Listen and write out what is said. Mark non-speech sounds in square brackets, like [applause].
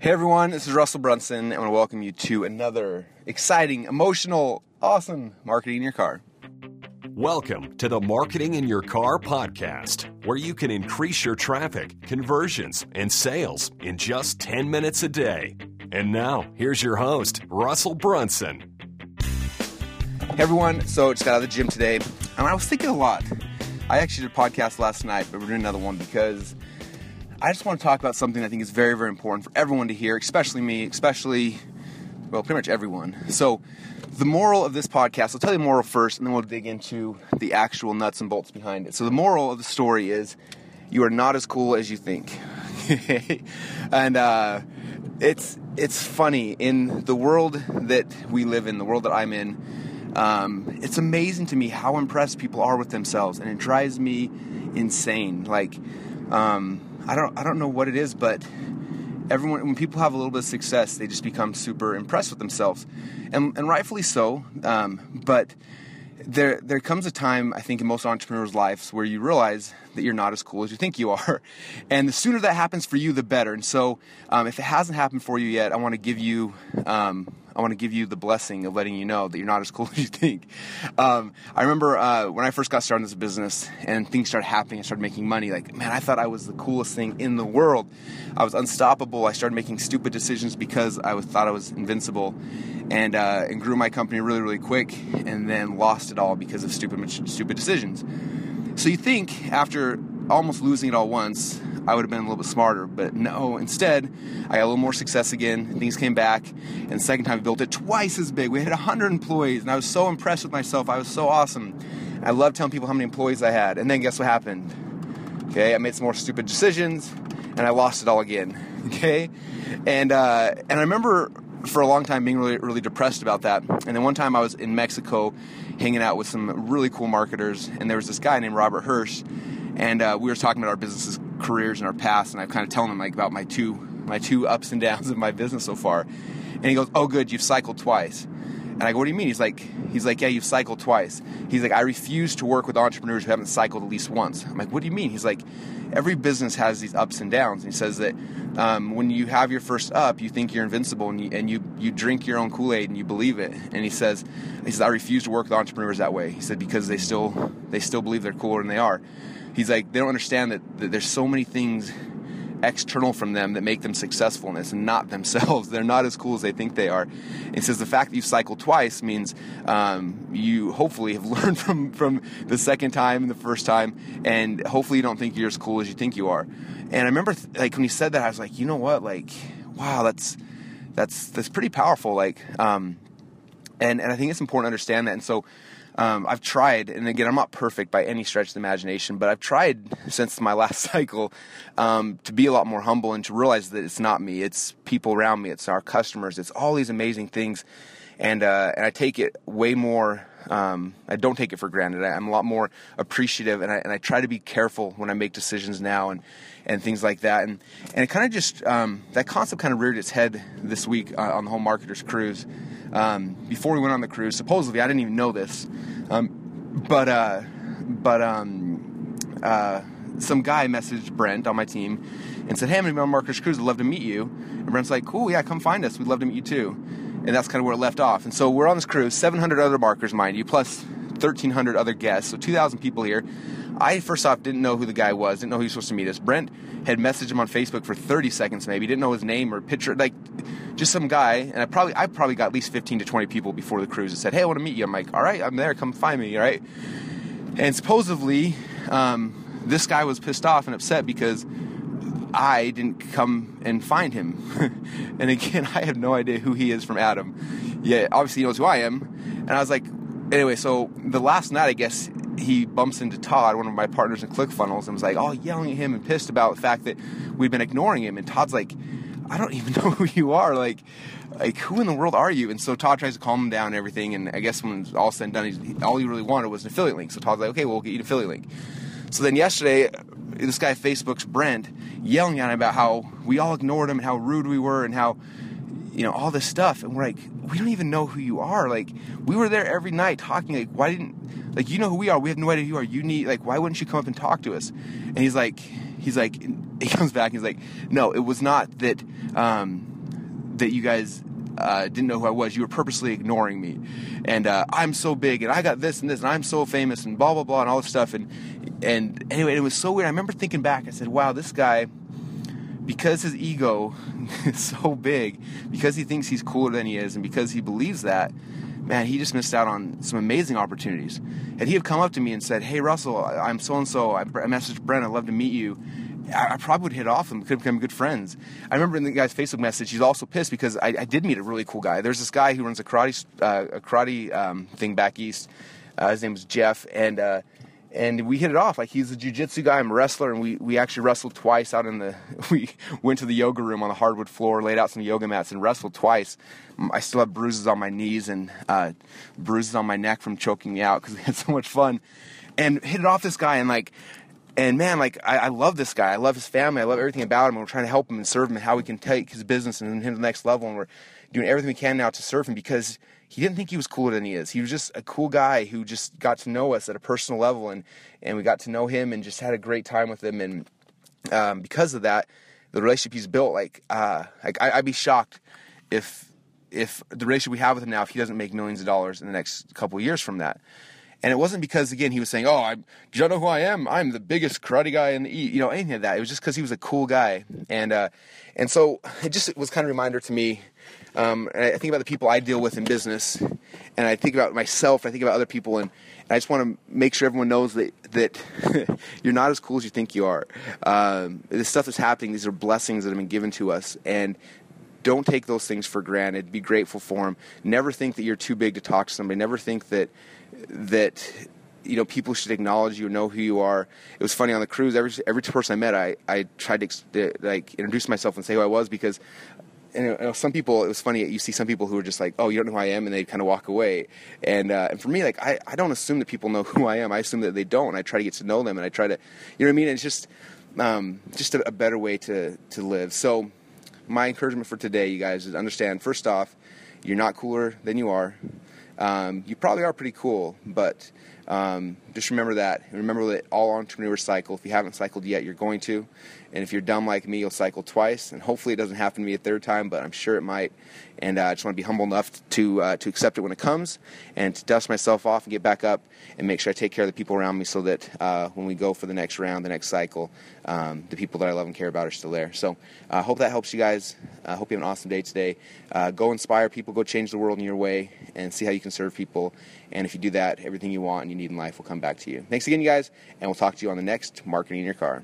Hey everyone, this is Russell Brunson. I want to welcome you to another exciting, emotional, awesome marketing in your car. Welcome to the Marketing in Your Car podcast, where you can increase your traffic, conversions, and sales in just 10 minutes a day. And now, here's your host, Russell Brunson. Hey everyone, so just got out of the gym today, and I was thinking a lot. I actually did a podcast last night, but we're doing another one because I just want to talk about something I think is very, very important for everyone to hear, especially me, especially, well, pretty much everyone. So, the moral of this podcast, I'll tell you the moral first, and then we'll dig into the actual nuts and bolts behind it. So, the moral of the story is you are not as cool as you think. [laughs] and uh, it's it's funny in the world that we live in, the world that I'm in. Um, it's amazing to me how impressed people are with themselves, and it drives me insane. Like, um, I don't I don't know what it is, but everyone when people have a little bit of success, they just become super impressed with themselves, and and rightfully so. Um, but there there comes a time I think in most entrepreneurs' lives where you realize that you're not as cool as you think you are, [laughs] and the sooner that happens for you, the better. And so, um, if it hasn't happened for you yet, I want to give you um, I want to give you the blessing of letting you know that you're not as [laughs] cool as you think. Um, I remember uh, when I first got started in this business and things started happening, I started making money. Like, man, I thought I was the coolest thing in the world. I was unstoppable. I started making stupid decisions because I was, thought I was invincible, and uh, and grew my company really, really quick, and then lost it all because of stupid, stupid decisions. So you think after almost losing it all once, I would have been a little bit smarter. But no, instead, I got a little more success again. Things came back, and second time I built it twice as big. We had 100 employees, and I was so impressed with myself. I was so awesome. I loved telling people how many employees I had. And then guess what happened? Okay, I made some more stupid decisions, and I lost it all again. [laughs] Okay, and uh, and I remember for a long time being really really depressed about that. And then one time I was in Mexico, hanging out with some really cool marketers, and there was this guy named Robert Hirsch, and uh, we were talking about our businesses, careers, and our past, and I kind of telling him like about my two my two ups and downs of my business so far. And he goes, "Oh, good, you've cycled twice." And I go, "What do you mean?" He's like, "He's like, yeah, you've cycled twice." He's like, "I refuse to work with entrepreneurs who haven't cycled at least once." I'm like, "What do you mean?" He's like, "Every business has these ups and downs." And he says that um, when you have your first up, you think you're invincible, and you and you you drink your own Kool Aid and you believe it. And he says, "He says I refuse to work with entrepreneurs that way." He said because they still they still believe they're cooler than they are. He's like, they don't understand that, that there's so many things external from them that make them successful and it's not [laughs] themselves. They're not as cool as they think they are. He says the fact that you've cycled twice means um, you hopefully have [laughs] learned from, from the second time and the first time, and hopefully you don't think you're as cool as you think you are. And I remember th- like when he said that, I was like, you know what, like, wow, that's that's that's pretty powerful. Like, um, and and I think it's important to understand that. And so um, I've tried, and again, I'm not perfect by any stretch of the imagination, but I've tried [laughs] since my last [laughs] cycle um, to be a lot more humble and to realize that it's not me, it's people around me, it's our customers, it's all these amazing things, and uh, and I take it way more. Um, I don't take it for granted. I, am a lot more appreciative, and I and I try to be careful when I make decisions now, and and things like that. And and it kind of just um, that concept kind of reared its head this week uh, on the Home Marketers Cruise um, before we went on the cruise. Supposedly, I didn't even know this, um, but uh, but um, uh, some guy messaged Brent on my team and said, "Hey, I'm on Marketers Cruise. I'd love to meet you." And Brent's like, "Cool, yeah, come find us. We'd love to meet you too." And that's kind of where it left off. And so we're on this cruise, 700 other markers, mind you, plus 1,300 other guests, so 2,000 people here. I first off didn't know who the guy was, didn't know he was supposed to meet us. Brent had messaged him on Facebook for 30 seconds maybe, didn't know his name or picture, like just some guy. And I probably I probably got at least 15 to 20 people before the cruise that said, "Hey, I want to meet you." I'm like, "All right, I'm there. Come find me." All right. And supposedly, um, this guy was pissed off and upset because I didn't come and find him. [laughs] and again, [laughs] I have no idea who he is from Adam. Yeah, obviously he knows who I am. And I was like, anyway, so the last night, I guess he bumps into Todd, one of my partners in ClickFunnels, and was like, all yelling at him and pissed about the fact that we've been ignoring him. And Todd's like, I don't even [laughs] know who you are. Like, like who in the world are you? And so Todd tries to calm him down and everything. And I guess when all said and done, he, all he really wanted was an affiliate link. So Todd's like, okay, well, we'll get you an affiliate link. So then yesterday, this guy Facebook's Brent yelling at him about how we all ignored him and how rude we were and how you know all this stuff and we're like we don't even know who you are like we were there every night talking like why didn't like you know who we are we have no idea who you are you need like why wouldn't you come up and talk to us and he's like he's like [laughs] he comes back he's like no it was not that um that you guys uh, didn't know who I was. You were purposely ignoring me, and uh, I'm so big, and I got this and this, and I'm so famous, and blah blah blah, and all this stuff. And and anyway, it was so weird. I remember thinking back. I said, "Wow, this guy." Because his ego [laughs] is so big, because he thinks he's cooler than he is, and because he believes that, man, he just missed out on some amazing opportunities. And he had come up to me and said, "Hey, Russell, I'm so and so. I messaged Brent. I'd love to meet you." I, probably would hit off and could become good friends. I remember in the guy's Facebook message, he's also pissed because I, I did meet a really cool guy. There's this guy who runs a karate uh, a karate um, thing back east. Uh, his name was Jeff, and uh, and we hit it off. Like he's a jujitsu guy, I'm a wrestler, and we, we actually wrestled twice out in the. [laughs] We went to the yoga room on the hardwood floor, laid out some yoga mats, and wrestled twice. I still have bruises on my knees and uh, bruises on my neck from choking me out because [laughs] we had so much fun, and hit it off this guy and like. And man, like I, I love this guy. I love his family. I love everything about him. And we're trying to help him and serve him and how we can take his business and him to the next level. And we're doing everything we can now to serve him because he didn't think he was cooler than he is. He was just a cool guy who just got to know us at a personal level, and and we got to know him and just had a great time with him. And um, because of that, the relationship he's built, like, uh, like I, I'd be shocked if if the relationship we have with him now, if he doesn't make millions of dollars in the next couple of years from that. And it wasn't because again he was saying, "Oh, I do you know who I am? I'm the biggest karate guy in the East," you know, anything of that. It was just because he was a cool guy, and uh, and so it just was kind of a reminder to me um, and I think about the people I deal with in business, and I think about myself. I think about other people, and, and I just want to make sure everyone knows that that [laughs] you're not as cool as you think you are. Um, this stuff that's happening; these are blessings that have been given to us, and don't take those things for granted. Be grateful for them. Never think that you're too big to talk to somebody. Never think that that you know people should acknowledge you or know who you are it was funny on the cruise every every person i met i i tried to like introduce myself and say who i was because and you know, some people, it was funny. You see some people who are just like, "Oh, you don't know who I am," and they kind of walk away. And uh, and for me, like, I, I don't assume that people know [laughs] who I am. I assume that they don't. And I try to get to know them, and I try to, you know what I mean? It's just um, just a, a, better way to to live. So, my encouragement for today, you guys, is understand. First off, you're not cooler than you are. Um, you probably are pretty cool, but um, just remember that. remember that all entrepreneurs cycle. If you haven't cycled yet, you're going to. And if you're dumb like me, you'll cycle twice. And hopefully it doesn't happen to me a third time, but I'm sure it might. And uh, I just want to be humble enough to uh, to accept it when it comes, and to dust myself off and get back up, and make sure I take care of the people around me, so that uh, when we go for the next round, the next cycle, um, the people that I love and care about are still there. So I uh, hope that helps you guys. I hope you have an awesome day today. Uh, go inspire people. Go change the world in your way, and see how you can serve people. And if you do that, everything you want and you need in life will come back to you. Thanks again, you guys, and we'll talk to you on the next Marketing in Your Car.